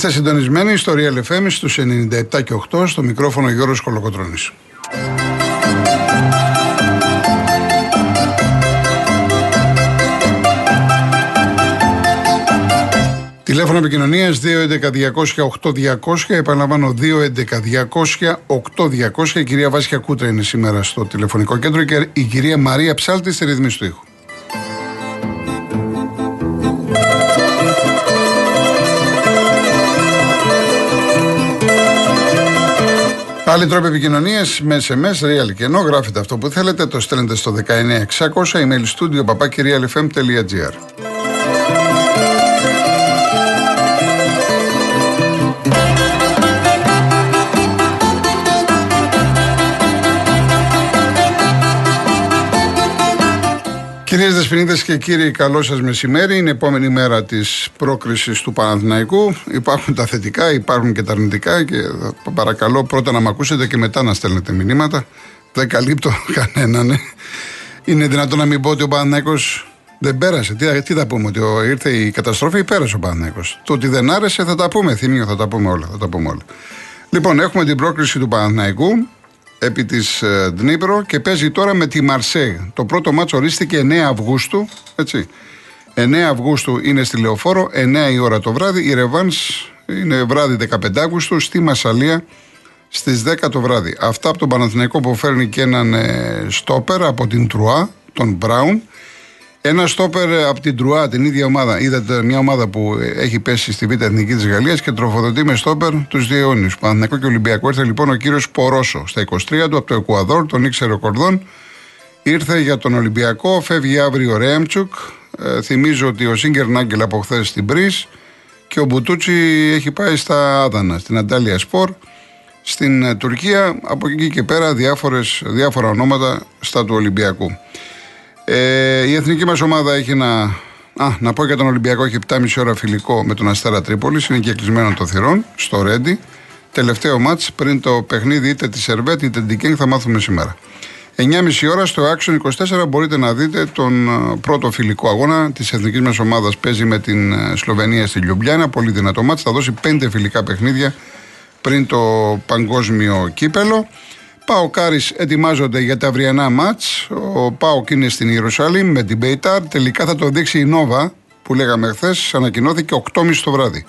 Είστε συντονισμένοι στο Real FM στους 97 και 8 στο μικρόφωνο Γιώργος Κολοκοτρώνης. Τηλέφωνο επικοινωνίας 211-200-8200. Επαναλαμβάνω 211-200-8200. Η κυρία Βάσια Κούτρα είναι σήμερα στο τηλεφωνικό κέντρο και η κυρία Μαρία Ψάλτη στη ρυθμίση του ήχου. Άλλοι τρόποι επικοινωνίας με SMS, real και ενώ γράφετε αυτό που θέλετε, το στέλνετε στο 19600 email studio papakirialfm.gr. Κυρίες Δεσποινίδε και κύριοι, καλό σας μεσημέρι. Είναι η επόμενη μέρα της πρόκρισης του Παναθηναϊκού. Υπάρχουν τα θετικά, υπάρχουν και τα αρνητικά. Και παρακαλώ πρώτα να με ακούσετε και μετά να στέλνετε μηνύματα. Δεν καλύπτω κανέναν. Είναι δυνατόν να μην πω ότι ο Παναθηναϊκός δεν πέρασε. Τι, τι θα πούμε, ότι ήρθε η καταστροφή, πέρασε ο Παναθηναϊκός; Το ότι δεν άρεσε θα τα πούμε. Θύμιο, θα τα πούμε όλα. Θα τα πούμε όλα. Λοιπόν, έχουμε την πρόκριση του Παναθηναϊκού επί της ε, Δνήπρο και παίζει τώρα με τη Μαρσέη. Το πρώτο μάτσο ορίστηκε 9 Αυγούστου, έτσι. 9 Αυγούστου είναι στη Λεωφόρο, 9 η ώρα το βράδυ. Η Ρεβάνς είναι βράδυ 15 Αυγούστου στη Μασαλία στις 10 το βράδυ. Αυτά από τον Παναθηναϊκό που φέρνει και έναν ε, στόπερ από την Τρουά, τον Μπράουν. Ένα στόπερ από την Τρουά, την ίδια ομάδα. Είδατε μια ομάδα που έχει πέσει στη Β' Εθνική της Γαλλίας και τροφοδοτεί με στόπερ τους δύο αιώνιους. Παναθηναϊκό και Ολυμπιακό. Ήρθε λοιπόν ο κύριος Πορόσο στα 23 του από το Εκουαδόρ, τον ήξερε ο Κορδόν. Ήρθε για τον Ολυμπιακό, φεύγει αύριο ο Ρέμτσουκ. Ε, θυμίζω ότι ο Σίγκερ Νάγκελ από χθες στην Πρι και ο Μπουτούτσι έχει πάει στα Άδανα, στην Αντάλια Σπορ. Στην ε, Τουρκία, από εκεί και πέρα, διάφορες, διάφορα ονόματα στα του Ολυμπιακού. Ε, η εθνική μας ομάδα έχει να. Α, να πω για τον Ολυμπιακό, έχει 7,5 ώρα φιλικό με τον Αστέρα Τρίπολης. Είναι και κλεισμένο των θυρών στο Ρέντι. Τελευταίο μάτς πριν το παιχνίδι είτε τη Σερβέτ είτε την Κίνγκ θα μάθουμε σήμερα. 9.30 ώρα στο Action 24 μπορείτε να δείτε τον ε, πρώτο φιλικό αγώνα της εθνικής μας ομάδας. Παίζει με την ε, Σλοβενία στη Λιουμπλιάνα. Πολύ δυνατό μάτς. Θα δώσει 5 φιλικά παιχνίδια πριν το παγκόσμιο κύπελο. ΠΑΟΚ, Άρης ετοιμάζονται για τα αυριανά ματς. Ο ΠΑΟΚ είναι στην Ιερουσαλήμ με την Μπέιταρ. Τελικά θα το δείξει η Νόβα που λέγαμε χθες. Ανακοινώθηκε 8.30 το βράδυ.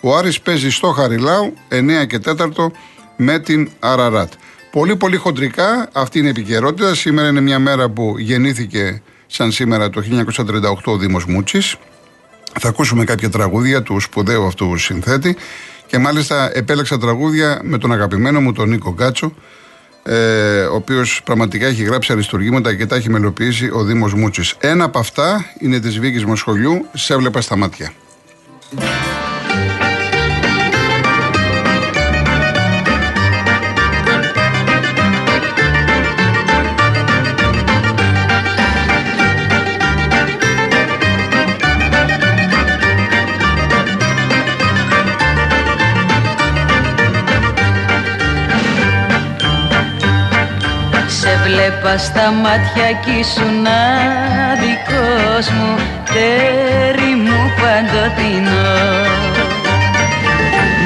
Ο Άρης παίζει στο Χαριλάου 9 και 4 με την Αραράτ. Πολύ πολύ χοντρικά αυτή είναι η επικαιρότητα. Σήμερα είναι μια μέρα που γεννήθηκε σαν σήμερα το 1938 ο Δήμος Μούτσης. Θα ακούσουμε κάποια τραγούδια του σπουδαίου αυτού συνθέτη και μάλιστα επέλεξα τραγούδια με τον αγαπημένο μου τον Νίκο Γκάτσο ε, ο οποίος πραγματικά έχει γράψει αριστουργήματα και τα έχει μελοποιήσει ο Δήμος Μούτσι. Ένα από αυτά είναι της Βίκης Μοσχολιού, σε έβλεπα στα μάτια. Έβλεπα στα μάτια κι ήσουν δικός μου. Τέρι μου παντοτινό.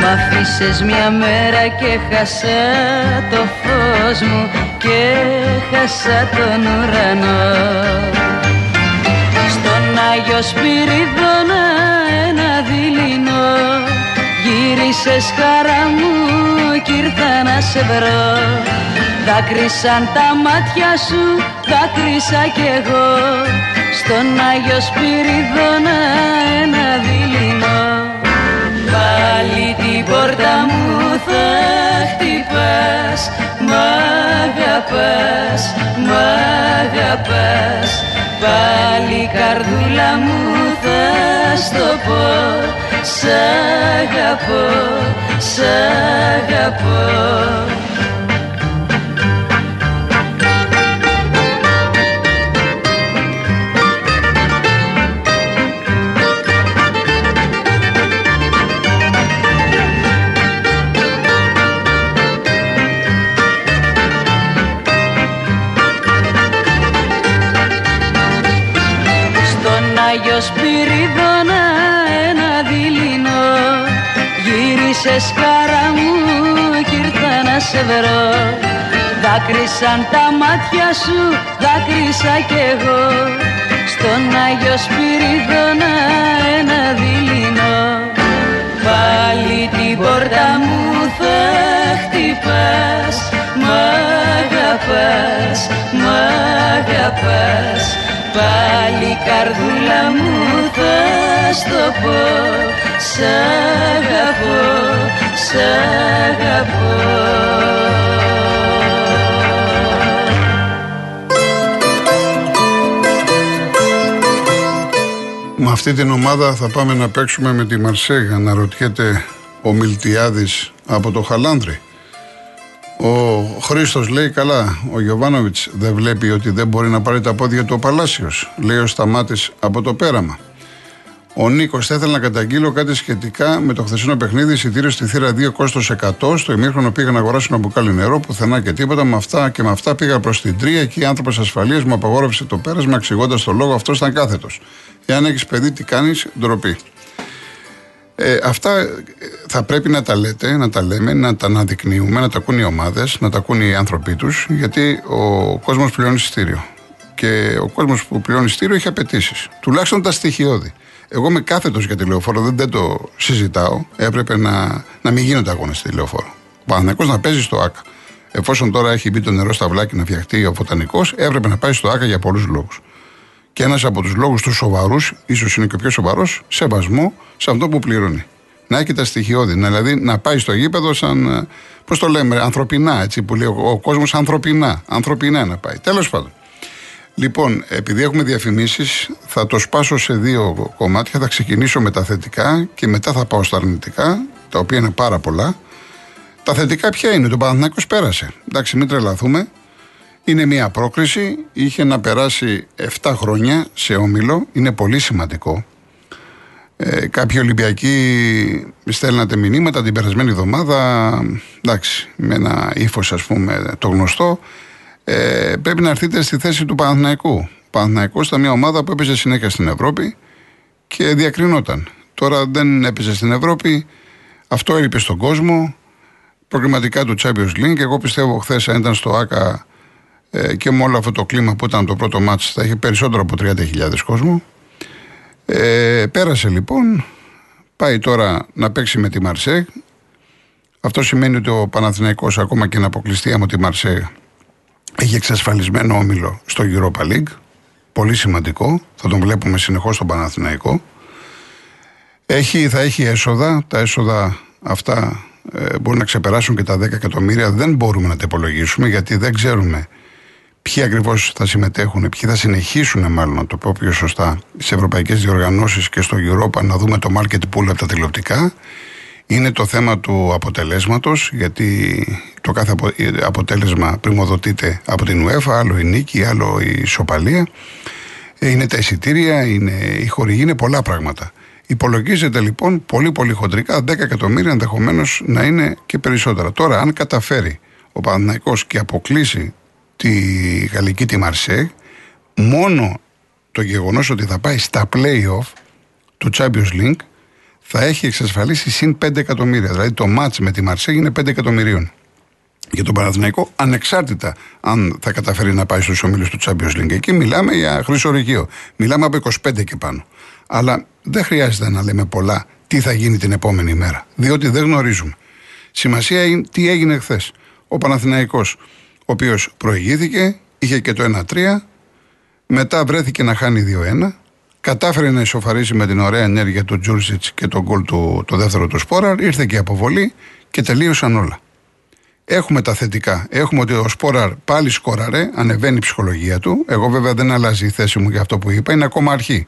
Μ' αφήσες μια μέρα και χάσα το φως μου Και χάσα τον ουρανό. Στον Άγιο Σπυριδόνα ένα δειλινό. Γύρισες χαρά μου κι ήρθα να σε βρω Δάκρυσαν τα μάτια σου, δάκρυσα κι εγώ. Στον Άγιο Σπυριδόνα ένα δειλινό. Πάλι την πόρτα μου θα χτυπάς Μ' αγαπάς, μ' αγαπάς. Πάλι καρδούλα μου θα στο πω Σ' αγαπώ, σ' αγαπώ Σπυριδώνα ένα δειλινό. Γύρισε σκάρα μου κι ήρθα να σεβερώ. Δάκρυσαν τα μάτια σου, δάκρυσα κι εγώ. Στον Άγιο Σπυριδώνα ένα δειλινό. Πάλι την πόρτα μου θα χτυπάς Μ' αγαπάς, μ' αγαπάς. Πάλι καρδούλα μου θα στο πω Σ' αγαπώ, σ' αγαπώ Με αυτή την ομάδα θα πάμε να παίξουμε με τη Μαρσέγ, αναρωτιέται ο Μιλτιάδης από το Χαλάνδρη. Ο Χρήστος λέει καλά, ο Γιωβάνοβιτς δεν βλέπει ότι δεν μπορεί να πάρει τα πόδια του ο Παλάσιος, λέει ο Σταμάτης από το πέραμα. Ο Νίκος θα ήθελε να καταγγείλω κάτι σχετικά με το χθεσινό παιχνίδι. Εισιτήριος στη θύρα 2 κόστος 100. Στο ημίχρονο πήγα να αγοράσω ένα μπουκάλι νερό, πουθενά και τίποτα. Με αυτά και με αυτά πήγα προς την τρία. Εκεί άνθρωπος ασφαλείας μου απαγόρευσε το πέρασμα, εξηγώντας το λόγο αυτός ήταν κάθετος. Εάν έχεις παιδί, τι κάνεις, ντροπή. Ε, αυτά ε, θα πρέπει να τα λέτε, να τα λέμε, να τα αναδεικνύουμε, να τα ακούν οι ομάδες, να τα ακούν οι άνθρωποι τους, γιατί ο κόσμος πληρώνει εισιτήριο. Και ο κόσμος που πληρώνει εισιτήριο έχει απαιτήσεις. Τουλάχιστον τα στοιχειώδη. Εγώ είμαι κάθετος για τηλεοφόρο, δεν, δεν το συζητάω. Έπρεπε να, να μην γίνονται αγώνες στη τηλεοφόρο. Ο Παναθυνακό να παίζει στο ΑΚΑ. Εφόσον τώρα έχει μπει το νερό στα βλάκια να φτιαχτεί ο Φωτανικό, έπρεπε να πάει στο ΑΚΑ για πολλούς λόγους. Και ένας από τους λόγους τους σοβαρούς, ίσως είναι και ο πιο σοβαρός, σεβασμό σε αυτό που πληρώνει. Να έχει τα στοιχειώδη, δηλαδή να πάει στο γήπεδο σαν, ε, πώς το λέμε, ανθρωπινά, έτσι που λέει ο, ο κόσμος, ανθρωπινά. Ανθρωπινά να πάει. Τέλος πάντων. Λοιπόν, επειδή έχουμε διαφημίσεις, θα το σπάσω σε δύο κομμάτια. Θα ξεκινήσω με τα θετικά και μετά θα πάω στα αρνητικά, τα οποία είναι πάρα πολλά. Τα θετικά ποια είναι, το Παναθηναϊκός πέρασε. Εντάξει, μην τρελαθούμε. Είναι μια πρόκριση, είχε να περάσει 7 χρόνια σε όμιλο, είναι πολύ σημαντικό. Ε, κάποιοι Ολυμπιακοί στέλνατε μηνύματα την περασμένη εβδομάδα, εντάξει, με ένα ύφος ας πούμε το γνωστό, ε, πρέπει να έρθετε στη θέση του Παναθηναϊκού. Ο Παναθηναϊκός ήταν μια ομάδα που έπαιζε συνέχεια στην Ευρώπη και διακρινόταν. Τώρα δεν έπαιζε στην Ευρώπη, αυτό έλειπε στον κόσμο. Προγραμματικά του Champions League. Εγώ πιστεύω χθες αν ήταν στο ΑΚΑ ε, και με όλο αυτό το κλίμα που ήταν το πρώτο μάτς θα είχε περισσότερο από 30.000 κόσμο. Ε, πέρασε λοιπόν, πάει τώρα να παίξει με τη Μαρσέ. Αυτό σημαίνει ότι ο Παναθηναϊκός ακόμα και να αποκλειστεί από τη Μαρσέ έχει εξασφαλισμένο όμιλο στο Europa League. Πολύ σημαντικό. Θα τον βλέπουμε συνεχώς στον Παναθηναϊκό. Έχει, θα έχει έσοδα. Τα έσοδα αυτά ε, μπορούν να ξεπεράσουν και τα 10 εκατομμύρια. Δεν μπορούμε να τα υπολογίσουμε γιατί δεν ξέρουμε ποιοι ακριβώς θα συμμετέχουν, ποιοι θα συνεχίσουν, μάλλον να το πω πιο σωστά, στι ευρωπαϊκές διοργανώσεις και στο Europa να δούμε το market pool από τα τηλεοπτικά. Είναι το θέμα του αποτελέσματος, γιατί το κάθε αποτέλεσμα πρημοδοτείται από την UEFA, άλλο η νίκη, άλλο η ισοπαλία. Ε, είναι τα εισιτήρια, είναι η χορηγή, είναι πολλά πράγματα. Υπολογίζεται λοιπόν πολύ πολύ χοντρικά 10 εκατομμύρια ενδεχομένως να είναι και περισσότερα. Τώρα, αν καταφέρει ο Παναθηναϊκός και αποκλείσει τη Γαλλική τη Μαρσέ, μόνο το γεγονός ότι θα πάει στα play-off του Champions League θα έχει εξασφαλίσει συν 5 εκατομμύρια. Δηλαδή το match με τη Μαρσέ είναι 5 εκατομμυρίων. Για τον Παναθηναϊκό, ανεξάρτητα αν θα καταφέρει να πάει στους ομίλους του Champions League. Εκεί μιλάμε για χρυσό ρηγείο. Μιλάμε από 25 και πάνω. Αλλά δεν χρειάζεται να λέμε πολλά τι θα γίνει την επόμενη μέρα. Διότι δεν γνωρίζουμε. Σημασία είναι τι έγινε χθες. Ο Παναθηναϊκός ο οποίος προηγήθηκε, είχε και το 1-3, μετά βρέθηκε να χάνει 2-1, κατάφερε να ισοφαρίσει με την ωραία ενέργεια του Τζούρσιτ και τον γκολ του το δεύτερο του Σπόραρ, ήρθε και η αποβολή και τελείωσαν όλα. Έχουμε τα θετικά. Έχουμε ότι ο Σπόραρ πάλι σκόραρε, ανεβαίνει η ψυχολογία του. Εγώ βέβαια δεν αλλάζει η θέση μου για αυτό που είπα, είναι ακόμα αρχή.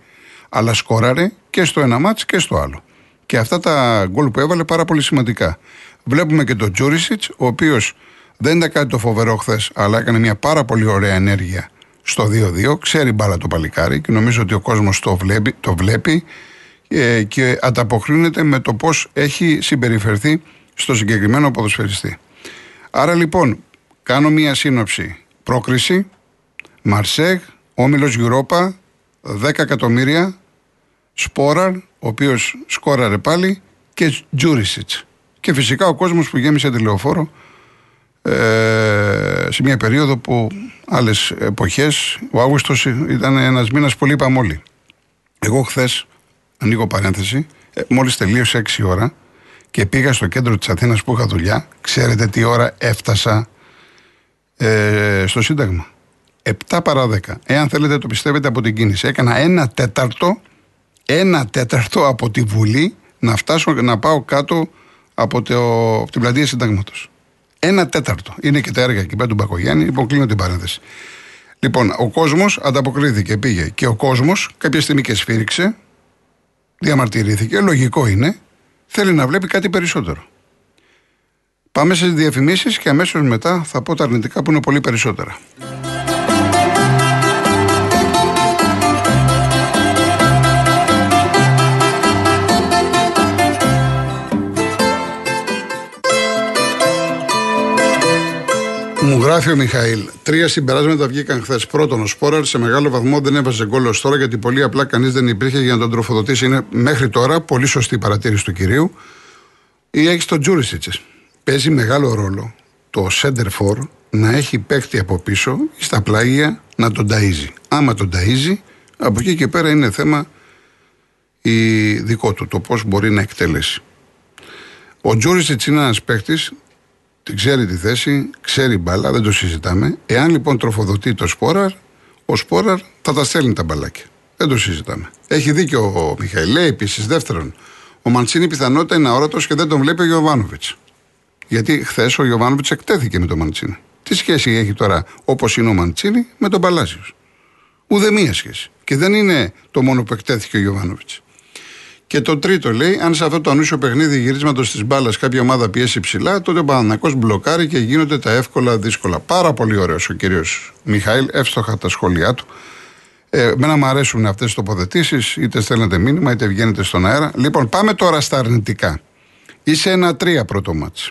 Αλλά σκόραρε και στο ένα μάτς και στο άλλο. Και αυτά τα γκολ που έβαλε πάρα πολύ σημαντικά. Βλέπουμε και τον Τζούρισιτς, ο οποίος δεν ήταν κάτι το φοβερό χθες, αλλά έκανε μια πάρα πολύ ωραία ενέργεια στο 2-2. Ξέρει μπάλα το παλικάρι και νομίζω ότι ο κόσμος το βλέπει, το βλέπει ε, και ανταποκρίνεται με το πώς έχει συμπεριφερθεί στο συγκεκριμένο ποδοσφαιριστή. Άρα λοιπόν, κάνω μια σύνοψη. Πρόκριση, Μαρσέγ, Όμιλος Γιουρόπα, 10 εκατομμύρια, Σπόραρ, ο οποίος σκόραρε πάλι, και Τζούρισιτς. Και φυσικά ο κόσμος που γέμισε τη λεωφόρο ε, σε μια περίοδο που άλλες εποχές, ο Αύγουστος ήταν ένας μήνας πολύ είπαμε όλοι. Εγώ χθες, ανοίγω παρένθεση, ε, μόλις τελείωσε 6 ώρα και πήγα στο κέντρο της Αθήνας που είχα δουλειά. Ξέρετε τι ώρα έφτασα ε, στο Σύνταγμα. 7 παρά 10. Εάν θέλετε το πιστεύετε από την κίνηση. Έκανα ένα τέταρτο, ένα τέταρτο από τη Βουλή να φτάσω να πάω κάτω από, το, από την πλατεία Συντάγματο. Ένα τέταρτο. Είναι και τα έργα εκεί πέρα του Μπακογιάννη. Λοιπόν, κλείνω την παρένθεση. Λοιπόν, ο κόσμος ανταποκρίθηκε, πήγε. Και ο κόσμος κάποια στιγμή και σφύριξε, διαμαρτυρήθηκε. Λογικό είναι. Θέλει να βλέπει κάτι περισσότερο. Πάμε στις διαφημίσεις και αμέσως μετά θα πω τα αρνητικά που είναι πολύ περισσότερα. Μου γράφει ο Μιχαήλ. Τρία συμπεράσματα βγήκαν χθες. Πρώτον, ο Σπόραρ σε μεγάλο βαθμό δεν έβαζε γκολ ως τώρα γιατί πολύ απλά κανείς δεν υπήρχε για να τον τροφοδοτήσει. Είναι μέχρι τώρα πολύ σωστή η παρατήρηση του κυρίου. Ή έχει τον Τζούρισιτς. Παίζει μεγάλο ρόλο το center for να έχει παίκτη από πίσω ή στα πλάγια να τον ταΐζει. Άμα τον ταΐζει, από εκεί και πέρα είναι θέμα η δικό του, το πώς μπορεί να εκτελέσει. Ο Τζούρισιτς είναι ένας παίκτης την ξέρει τη θέση, ξέρει μπάλα, δεν το συζητάμε. Εάν λοιπόν τροφοδοτεί το Σπόραρ, ο Σπόραρ θα τα στέλνει τα μπαλάκια. Δεν το συζητάμε. Έχει δίκιο ο Μιχαήλ. Λέει επίσης, δεύτερον, ο Μαντσίνη πιθανότητα είναι αόρατος και δεν τον βλέπει ο Γιωβάνοβιτς. Γιατί χθες ο Γιωβάνοβιτς εκτέθηκε με τον Μαντσίνη. Τι σχέση έχει τώρα, όπως είναι ο Μαντσίνη, με τον Παλάσιος; Ουδέμια σχέση. Και δεν είναι το μόνο που εκτέθηκε ο Γιωβάνοβιτς. Και το τρίτο λέει, αν σε αυτό το ανούσιο παιχνίδι γυρίσματος της μπάλας κάποια ομάδα πιέσει ψηλά, τότε ο Παναναναϊκό μπλοκάρει και γίνονται τα εύκολα δύσκολα. Πάρα πολύ ωραίος ο κύριος Μιχαήλ, εύστοχα τα σχόλιά του. Ε, μένα μου αρέσουν αυτές τις τοποθετήσεις, είτε στέλνετε μήνυμα, είτε βγαίνετε στον αέρα. Λοιπόν, πάμε τώρα στα αρνητικά. Είσαι ένα-τρία πρώτο μάτς.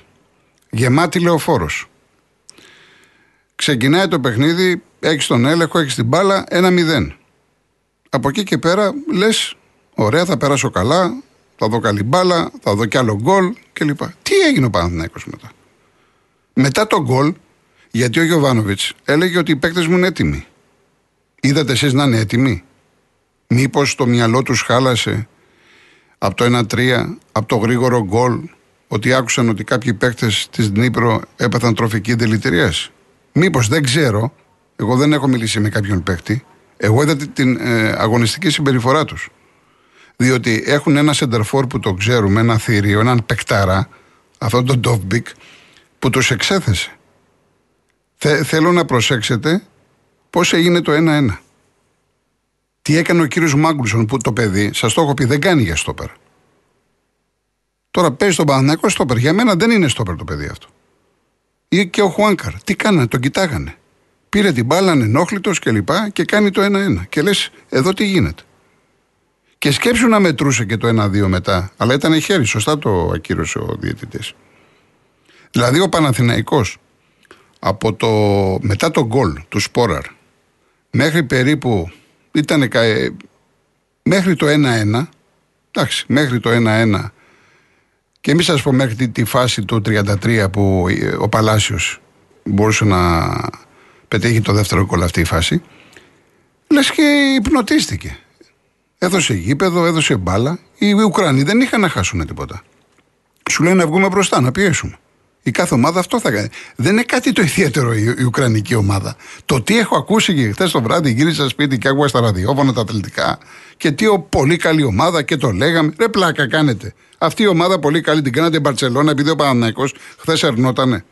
Γεμάτη λεωφόρος. Ξεκινάει το παιχνίδι, έχεις τον έλεγχο, έχεις την μπάλα, ένα-μηδέν. Από εκεί και πέρα λες, Ωραία, θα περάσω καλά, θα δω καλή μπάλα, θα δω κι άλλο γκολ κλπ. Τι έγινε ο Παναθηναϊκός μετά; Μετά το γκολ, γιατί ο Γιωβάνοβιτς έλεγε ότι οι παίκτες μου είναι έτοιμοι. Είδατε εσείς να είναι έτοιμοι; Μήπως το μυαλό τους χάλασε από το 1-3, από το γρήγορο γκολ, ότι άκουσαν ότι κάποιοι παίκτες της Νύπρο έπαθαν τροφική δηλητηρία. Μήπως δεν ξέρω, εγώ δεν έχω μιλήσει με κάποιον παίκτη, εγώ είδα την ε, αγωνιστική συμπεριφορά τους. Διότι έχουν ένα σεντερφόρ που το ξέρουμε, ένα θηρίο, έναν πεκτάρα, αυτόν τον Ντόφμπικ, που τους εξέθεσε. θέλω να προσέξετε πώς έγινε το 1-1. Τι έκανε ο κύριος Μάγκλουσον που το παιδί, σας το έχω πει, δεν κάνει για στόπερ. Τώρα παίζει τον Παναθηναϊκό στόπερ. Για μένα δεν είναι στόπερ το παιδί αυτό. Ή και ο Χουάνκαρ. Τι κάνανε, τον κοιτάγανε. Πήρε την μπάλα ανενόχλητος και λοιπά και κάνει το 1-1. Και λες, εδώ τι γίνεται. Και σκέψου να μετρούσε και το 1-2 μετά. Αλλά ήταν χέρι, σωστά το ακύρωσε ο διαιτητής. Δηλαδή ο Παναθηναϊκός από το, μετά το γκολ του Σπόραρ μέχρι περίπου ήταν μέχρι το 1-1 εντάξει μέχρι το 1-1 και μη σας πω μέχρι τη, τη φάση του 33 που ο Παλάσιος μπορούσε να πετύχει το δεύτερο γκολ αυτή η φάση λες και υπνοτίστηκε Έδωσε γήπεδο, έδωσε μπάλα. Οι Ουκρανοί δεν είχαν να χάσουν τίποτα. Σου λέει να βγούμε μπροστά, να πιέσουμε. Η κάθε ομάδα αυτό θα κάνει. Δεν είναι κάτι το ιδιαίτερο η, η Ουκρανική ομάδα. Το τι έχω ακούσει και χθες το βράδυ γύρισα σπίτι και άκουγα στα ραδιόφωνα τα αθλητικά και τι ο, πολύ καλή ομάδα και το λέγαμε. Ρε πλάκα κάνετε. Αυτή η ομάδα πολύ καλή την κάνατε Μπαρσελόνα επειδή ο Παναναναϊκό χθες ερνότανε.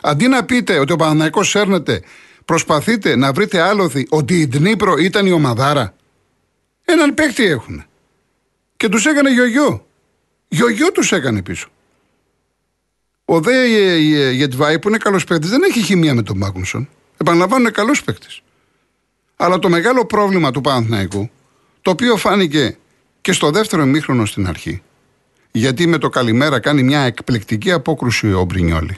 Αντί να πείτε ότι ο Παναναναϊκό έρνεται, προσπαθείτε να βρείτε άλοθη ότι η Ντνίπρο ήταν η ομαδάρα. Έναν παίκτη έχουν. Και τους έκανε γιογιό. Γιογιό τους έκανε πίσω. Ο Δε Γετβάη που είναι καλός παίκτης δεν έχει χημία με τον Μάγνουσον. Επαναλαμβάνω είναι καλός παίκτης. Αλλά το μεγάλο πρόβλημα του Παναθηναϊκού, το οποίο φάνηκε και στο δεύτερο μήχρονο στην αρχή, γιατί με το καλημέρα κάνει μια εκπληκτική απόκρουση ο Μπρινιόλη.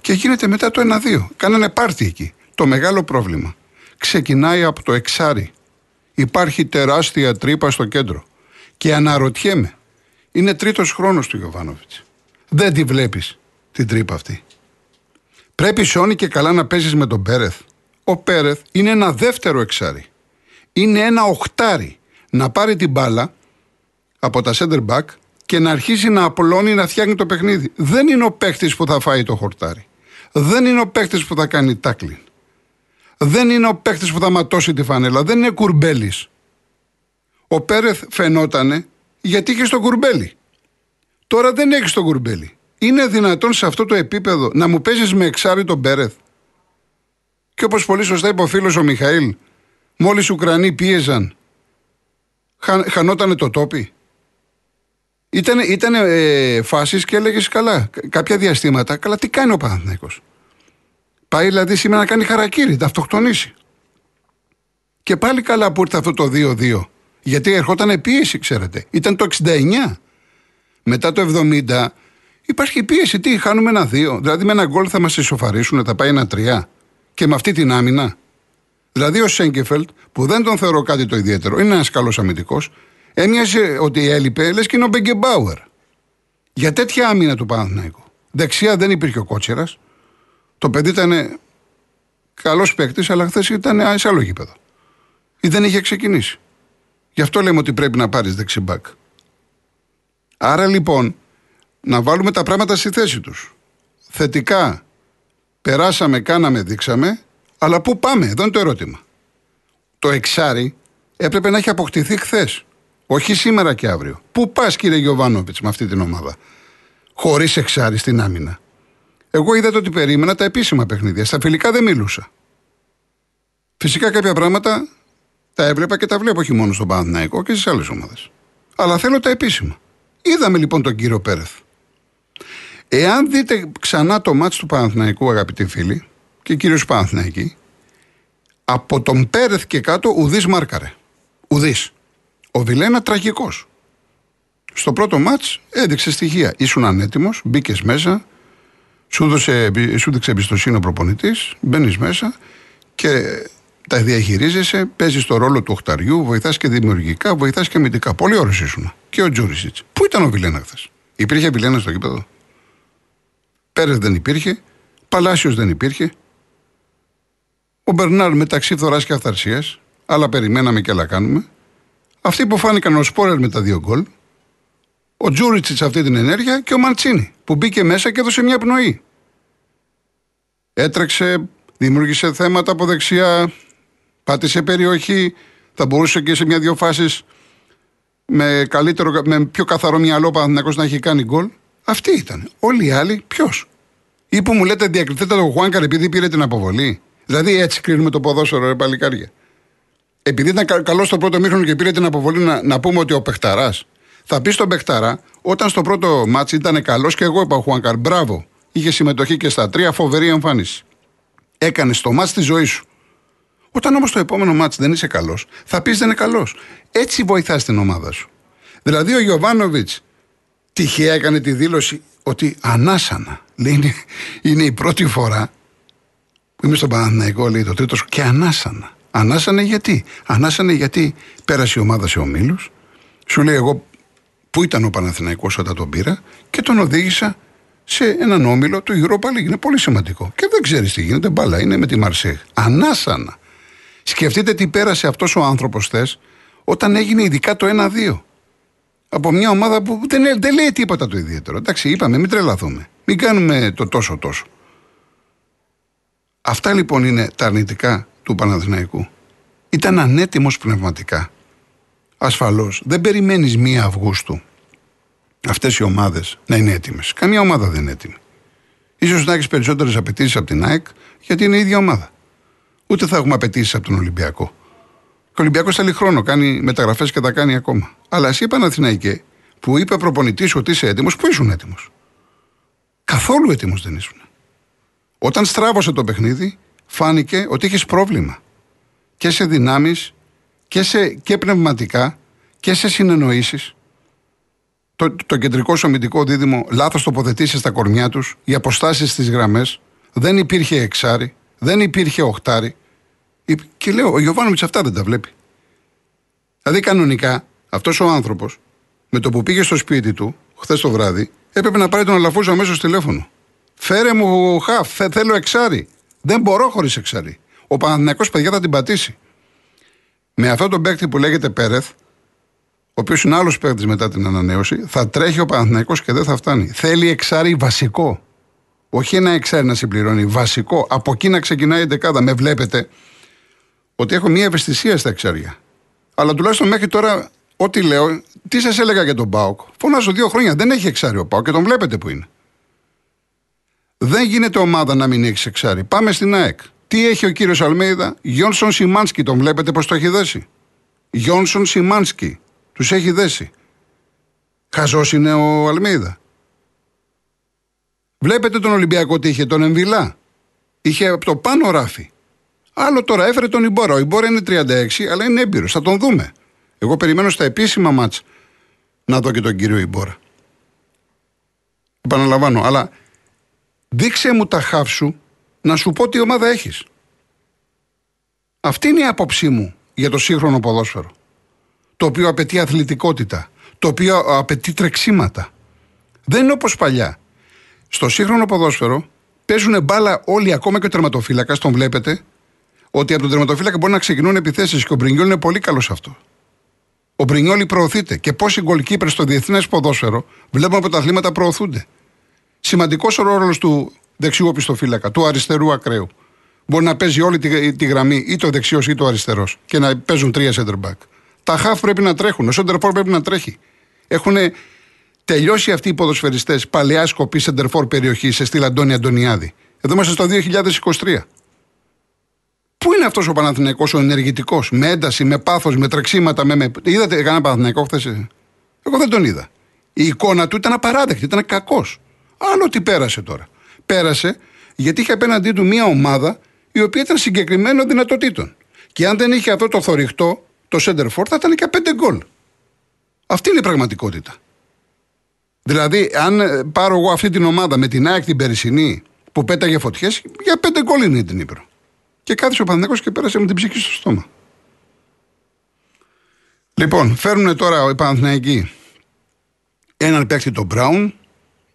Και γίνεται μετά το 1-2. Κάνανε πάρτι εκεί. Το μεγάλο πρόβλημα ξεκινάει από το εξάρι Υπάρχει τεράστια τρύπα στο κέντρο. Και αναρωτιέμαι, είναι τρίτος χρόνος του Γιωβάνοβιτς. Δεν τη βλέπεις την τρύπα αυτή. Πρέπει Σόνι και καλά να παίζεις με τον Πέρεθ. Ο Πέρεθ είναι ένα δεύτερο εξάρι. Είναι ένα οχτάρι να πάρει την μπάλα από τα center back και να αρχίσει να απλώνει να φτιάχνει το παιχνίδι. Δεν είναι ο παίχτη που θα φάει το χορτάρι. Δεν είναι ο παίχτη που θα κάνει τάκλιν. Δεν είναι ο παίχτη που θα ματώσει τη φανέλα. Δεν είναι κουρμπέλης. Ο Πέρεθ φαινότανε γιατί είχε το κουρμπέλι. Τώρα δεν έχει το κουρμπέλι. Είναι δυνατόν σε αυτό το επίπεδο να μου παίζεις με εξάρι τον Πέρεθ; Και όπως πολύ σωστά είπε ο φίλος ο Μιχαήλ, μόλις οι Ουκρανοί πίεζαν, χα, χανότανε το τόπι. Ήταν ήτανε, ε, φάσεις και έλεγες καλά. Κάποια διαστήματα, καλά, τι κάνει ο Παναθυναϊκό. Πάει δηλαδή σήμερα να κάνει χαρακτήρι, να αυτοκτονήσει. Και πάλι καλά που ήρθε αυτό το 2-2. Γιατί ερχόταν πίεση, ξέρετε. Ήταν το 69. Μετά το 70 υπάρχει πίεση. Τι, χάνουμε ένα 2. Δηλαδή με ένα γκολ θα μας ισοφαρίσουν, θα πάει ένα 3. Και με αυτή την άμυνα. Δηλαδή ο Σέγκεφελτ, που δεν τον θεωρώ κάτι το ιδιαίτερο, είναι ένας καλός αμυντικός, έμοιαζε ότι έλειπε, λες και είναι ο Μπεγκεμπάουερ. Για τέτοια άμυνα του Παναθηναϊκού. Δεξιά δεν υπήρχε ο Κότσερας. Το παιδί ήταν καλός παίκτης, αλλά χθες ήταν σε άλλο γήπεδο. Ή δεν είχε ξεκινήσει. Γι' αυτό λέμε ότι πρέπει να πάρεις δεξιμπάκ. Άρα λοιπόν, να βάλουμε τα πράγματα στη θέση τους. Θετικά, περάσαμε, κάναμε, δείξαμε, αλλά πού πάμε, εδώ είναι το ερώτημα. Το εξάρι έπρεπε να έχει αποκτηθεί χθες. Όχι σήμερα και αύριο. Πού πας, κύριε Γιωβάνοβιτς, με αυτή την ομάδα; Χωρίς εξάρι στην άμυνα. Εγώ είδατε ότι περίμενα τα επίσημα παιχνίδια. Στα φιλικά δεν μιλούσα. Φυσικά κάποια πράγματα τα έβλεπα και τα βλέπω όχι μόνο στον Παναθηναϊκό και στις άλλες ομάδες. Αλλά θέλω τα επίσημα. Είδαμε λοιπόν τον κύριο Πέρεθ. Εάν δείτε ξανά το μάτι του Παναθηναϊκού, αγαπητοί φίλοι, και κύριο Παναθηναϊκοί, από τον Πέρεθ και κάτω ουδής μάρκαρε. Ουδής. Ο Βιλένα τραγικός. Στο πρώτο μάτς έδειξε στοιχεία. Ήσουν ανέτοιμος, μπήκες μέσα, σου, δώσε, σου δείξε εμπιστοσύνη ο προπονητής, μπαίνεις μέσα και τα διαχειρίζεσαι, παίζεις το ρόλο του οχταριού, βοηθάς και δημιουργικά, βοηθάς και αμυντικά. Πολύ ωραίος ήσουν. Και ο Τζούρισιτς. Πού ήταν ο Βιλένας χθες; Υπήρχε Βιλένας στο γήπεδο; Πέρες δεν υπήρχε. Παλάσιος δεν υπήρχε. Ο Μπερνάρ μεταξύ φθορά και αυθαρσίας. Άλλα περιμέναμε και άλλα κάνουμε. Αυτοί που φάνηκαν ο Σπόρερ με τα δύο γκολ. Ο Τζούριτσιτς αυτή την ενέργεια και ο Μαντσίνη που μπήκε μέσα και έδωσε μια πνοή. Έτρεξε, δημιούργησε θέματα από δεξιά, πάτησε περιοχή, θα μπορούσε και σε μια-δυο φάσεις με, με πιο καθαρό μυαλό Παναθυνακό να έχει κάνει γκολ. Αυτή ήταν. Όλοι οι άλλοι, ποιος; Ή που μου λέτε διακριθέτε το Χουάνκαρ επειδή πήρε την αποβολή. Δηλαδή έτσι κρίνουμε το ποδόσφαιρο, ρε παλικάρια. Επειδή ήταν καλός στο πρώτο μήχρονο και πήρε την αποβολή, να, να πούμε ότι ο Πεχταράς θα πει στον Πεχταρά, όταν στο πρώτο μάτσο ήταν καλός και εγώ είπα Χουάνκαρ, μπράβο. Είχε συμμετοχή και στα τρία, φοβερή εμφάνιση. Έκανες το μάτς τη ζωή σου. Όταν όμως το επόμενο μάτς δεν είσαι καλός, θα πεις δεν είναι καλός. Έτσι βοηθάς την ομάδα σου. Δηλαδή ο Γιωβάνοβιτς τυχαία έκανε τη δήλωση ότι ανάσανα. Λέει είναι, είναι η πρώτη φορά που είμαι στον Παναθηναϊκό, λέει το τρίτος, και ανάσανα. Ανάσανε γιατί; Ανάσανε γιατί πέρασε η ομάδα σε ομίλους. Σου λέει εγώ που ήταν ο Παναθηναϊκός όταν τον πήρα και τον οδήγησα σε έναν όμιλο του Europa League. Είναι πολύ σημαντικό. Και δεν ξέρεις τι γίνεται. Μπάλα είναι με τη Μαρσέγ. Ανάσανα. Σκεφτείτε τι πέρασε αυτός ο άνθρωπος θες όταν έγινε ειδικά το 1-2. Από μια ομάδα που δεν, δεν λέει τίποτα το ιδιαίτερο. Εντάξει, είπαμε, μην τρελαθούμε. Μην κάνουμε το τόσο τόσο. Αυτά λοιπόν είναι τα αρνητικά του Παναθηναϊκού. Ήταν ανέτοιμος πνευματικά. Ασφαλώς δεν περιμένεις 1 Αυγούστου αυτές οι ομάδες να είναι έτοιμες. Καμία ομάδα δεν είναι έτοιμη. σω να έχεις περισσότερες απαιτήσεις από την ΑΕΚ γιατί είναι η ίδια ομάδα. Ούτε θα έχουμε απαιτήσεις από τον Ολυμπιακό. Ο Ολυμπιακός θέλει χρόνο, κάνει μεταγραφές και τα κάνει ακόμα. Αλλά εσύ Παναθηναϊκέ, που είπε προπονητής ότι είσαι έτοιμος, πού ήσουν έτοιμος; Καθόλου έτοιμος δεν ήσουν. Όταν στράβωσε το παιχνίδι, φάνηκε ότι είχε πρόβλημα. Και σε δυνάμεις και, σε, και πνευματικά και σε συνεννοήσεις. Το, το κεντρικό σου αμυντικό δίδυμο λάθος τοποθετήσεις στα κορμιά τους, οι αποστάσεις στις γραμμές, δεν υπήρχε εξάρι, δεν υπήρχε οχτάρι. Και λέω, ο Γιωβάνοβιτ αυτά δεν τα βλέπει. Δηλαδή, κανονικά, αυτός ο άνθρωπος, με το που πήγε στο σπίτι του, χθες το βράδυ, έπρεπε να πάρει τον Αλαφούζο αμέσως τηλέφωνο. Φέρε μου χαφ, θέλω εξάρι. Δεν μπορώ χωρίς εξάρι. Ο Παναθηναϊκός παιδιά θα την πατήσει. Με αυτό τον παίκτη που λέγεται Πέρεθ, ο οποίος είναι άλλος παίκτης μετά την ανανέωση, θα τρέχει ο Παναθηναϊκός και δεν θα φτάνει. Θέλει εξάρι βασικό. Όχι ένα εξάρι να συμπληρώνει. Βασικό. Από εκεί να ξεκινάει η δεκάδα. Με βλέπετε ότι έχω μία ευαισθησία στα εξάρια. Αλλά τουλάχιστον μέχρι τώρα, ό,τι λέω, τι σας έλεγα για τον Πάοκ. Φωνάζω δύο χρόνια. Δεν έχει εξάρι ο Πάοκ και τον βλέπετε που είναι. Δεν γίνεται ομάδα να μην έχεις εξάρι. Πάμε στην ΑΕΚ. Τι έχει ο κύριος Αλμέιδα, Γιόνσον Σιμάνσκι, τον βλέπετε πώ το έχει δέσει. Γιόνσον Σιμάνσκι, τους έχει δέσει. Χαζός είναι ο Αλμέιδα. Βλέπετε τον Ολυμπιακό τι είχε, τον Εμβιλά; Είχε από το πάνω ράφι. Άλλο τώρα έφερε τον Ιμπόρα. Ο Ιμπόρα είναι 36, αλλά είναι έμπειρος. Θα τον δούμε. Εγώ περιμένω στα επίσημα μάτς να δω και τον κύριο Ιμπόρα. Επαναλαμβάνω, αλλά δείξε μου τα χάφ σου να σου πω τι ομάδα έχεις. Αυτή είναι η άποψή μου για το σύγχρονο ποδόσφαιρο. Το οποίο απαιτεί αθλητικότητα. Το οποίο απαιτεί τρεξίματα. Δεν είναι όπως παλιά. Στο σύγχρονο ποδόσφαιρο παίζουν μπάλα όλοι, ακόμα και ο τερματοφύλακας, τον βλέπετε, ότι από τον τερματοφύλακα μπορεί να ξεκινούν επιθέσεις και ο Μπρινιόλ είναι πολύ καλός σε αυτό. Ο Μπρινιόλ προωθείται και πόσοι γκολκίπερ στο διεθνές ποδόσφαιρο βλέπουμε από τα αθλήματα προωθούνται. Σημαντικός ο ρόλος του δεξιού οπισθοφύλακα, του αριστερού ακραίου. Μπορεί να παίζει όλη τη, τη γραμμή, είτε ο δεξιός είτε ο αριστερός, και να παίζουν τρία center back. Τα half πρέπει να τρέχουν, ο center πρέπει να τρέχει. Έχουν τελειώσει αυτοί οι ποδοσφαιριστές παλαιά σκοπή center περιοχής σε στυλ Αντώνη Αντωνιάδη. Εδώ είμαστε στο 2023. Πού είναι αυτός ο Παναθηναϊκός ο ενεργητικός, με ένταση, με πάθος, με τρεξίματα, με. με... Είδατε κανένα Παναθηναϊκό χθες; Εγώ δεν τον είδα. Η εικόνα του ήταν απαράδεκτη, ήταν κακός. Άλλο τι πέρασε τώρα. Πέρασε γιατί είχε απέναντί του μια ομάδα η οποία ήταν συγκεκριμένων δυνατοτήτων. Και αν δεν είχε αυτό το θορυκτό, το center for, θα ήταν και πέντε γκολ. Αυτή είναι η πραγματικότητα. Δηλαδή, αν ε, πάρω εγώ αυτή την ομάδα με την ΑΕΚ την Περισσινή που πέταγε φωτιές, για πέντε γκολ είναι την Ήπειρο. Και κάθισε ο Παναθηναϊκός και πέρασε με την ψυχή στο στόμα. Λοιπόν, φέρνουν τώρα οι Παναθηναϊκοί έναν παίκτη τον Μπράουν,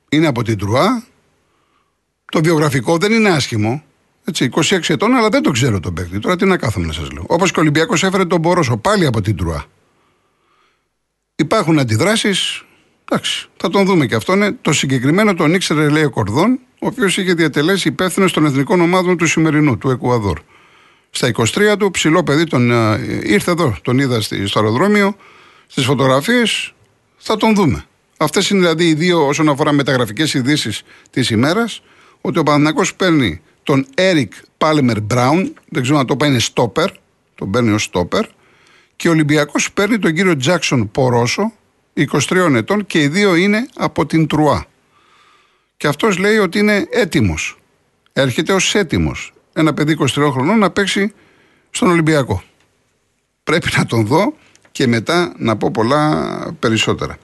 είναι από την Τρουά. Το βιογραφικό δεν είναι άσχημο. Έτσι, 26 ετών, αλλά δεν το ξέρω τον παίκτη. Τώρα τι να κάθομαι να σας λέω. Όπως και ο Ολυμπιακός έφερε τον Μπορόσο πάλι από την Τρουά. Υπάρχουν αντιδράσεις. Εντάξει, θα τον δούμε και αυτό. Είναι το συγκεκριμένο τον ήξερε, λέει ο Κορδόν, ο οποίος είχε διατελέσει υπεύθυνος των εθνικών ομάδων του σημερινού, του Εκουαδόρ. Στα 23 του, ψηλό παιδί, τον, uh, ήρθε εδώ, τον είδα στο αεροδρόμιο, στις φωτογραφίες, θα τον δούμε. Αυτές είναι δηλαδή οι δύο όσον αφορά μεταγραφικές ειδήσεις της ημέρας, ότι ο Παναθυνακό παίρνει τον Έρικ Πάλμερ Μπράουν, δεν ξέρω αν το είπα, είναι στόπερ, τον παίρνει ως στόπερ, και ο Ολυμπιακός παίρνει τον κύριο Τζάξον Πορόσο, 23 ετών, και οι δύο είναι από την Τρουά. Και αυτός λέει ότι είναι έτοιμος. Έρχεται ως έτοιμος. Ένα παιδί 23 χρονών να παίξει στον Ολυμπιακό. Πρέπει να τον δω και μετά να πω πολλά περισσότερα.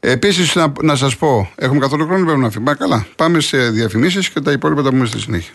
Επίσης, να, να σας πω, έχουμε καθόλου χρόνο, πρέπει να φύγουμε. Καλά. Πάμε σε διαφημίσεις και τα υπόλοιπα τα πούμε στη συνέχεια.